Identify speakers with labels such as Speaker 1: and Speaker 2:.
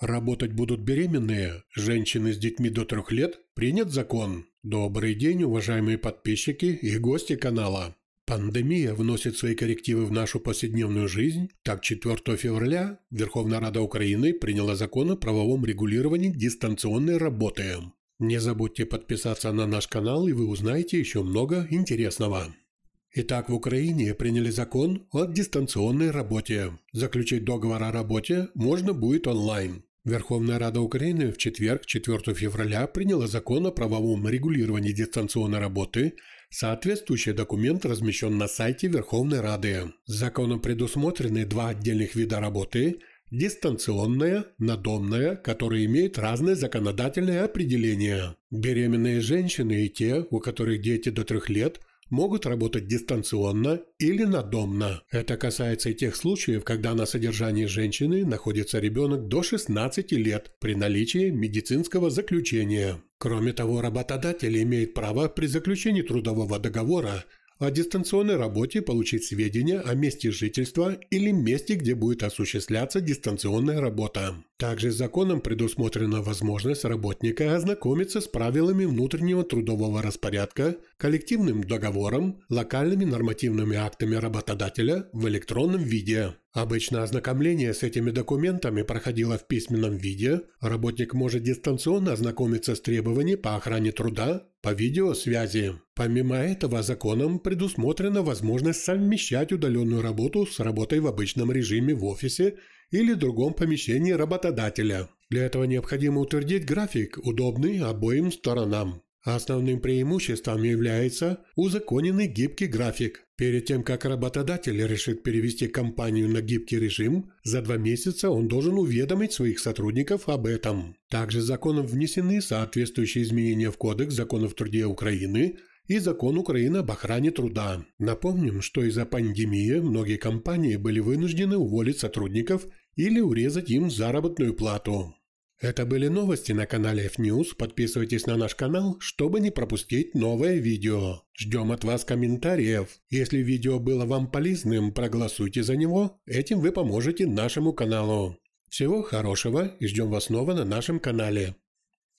Speaker 1: Работать будут беременные, женщины с детьми до трех лет, принят закон. Добрый день, уважаемые подписчики и гости канала. Пандемия вносит свои коррективы в нашу повседневную жизнь. Так, 4 февраля Верховная Рада Украины приняла закон о правовом регулировании дистанционной работы. Не забудьте подписаться на наш канал, и вы узнаете еще много интересного. Итак, в Украине приняли закон о дистанционной работе. Заключить договор о работе можно будет онлайн. Верховная Рада Украины в четверг, 4 февраля, приняла закон о правовом регулировании дистанционной работы. Соответствующий документ размещен на сайте Верховной Рады. Законом предусмотрены два отдельных вида работы – дистанционная, надомная, которые имеют разные законодательные определения. Беременные женщины и те, у которых дети до трех лет, могут работать дистанционно или надомно. Это касается и тех случаев, когда на содержании женщины находится ребенок до 16 лет при наличии медицинского заключения. Кроме того, работодатель имеет право при заключении трудового договора о дистанционной работе получить сведения о месте жительства или месте, где будет осуществляться дистанционная работа. Также законом предусмотрена возможность работника ознакомиться с правилами внутреннего трудового распорядка, коллективным договором, локальными нормативными актами работодателя в электронном виде. Обычно ознакомление с этими документами проходило в письменном виде. Работник может дистанционно ознакомиться с требованиями по охране труда по видеосвязи. Помимо этого, законом предусмотрена возможность совмещать удаленную работу с работой в обычном режиме в офисе или другом помещении работодателя. Для этого необходимо утвердить график, удобный обоим сторонам. Основным преимуществом является узаконенный гибкий график. Перед тем, как работодатель решит перевести компанию на гибкий режим, за два месяца он должен уведомить своих сотрудников об этом. Также законом внесены соответствующие изменения в Кодекс законов труде Украины и Закон Украины об охране труда. Напомним, что из-за пандемии многие компании были вынуждены уволить сотрудников или урезать им заработную плату. Это были новости на канале F-News. Подписывайтесь на наш канал, чтобы не пропустить новое видео. Ждем от вас комментариев. Если видео было вам полезным, проголосуйте за него. Этим вы поможете нашему каналу. Всего хорошего и ждем вас снова на нашем канале.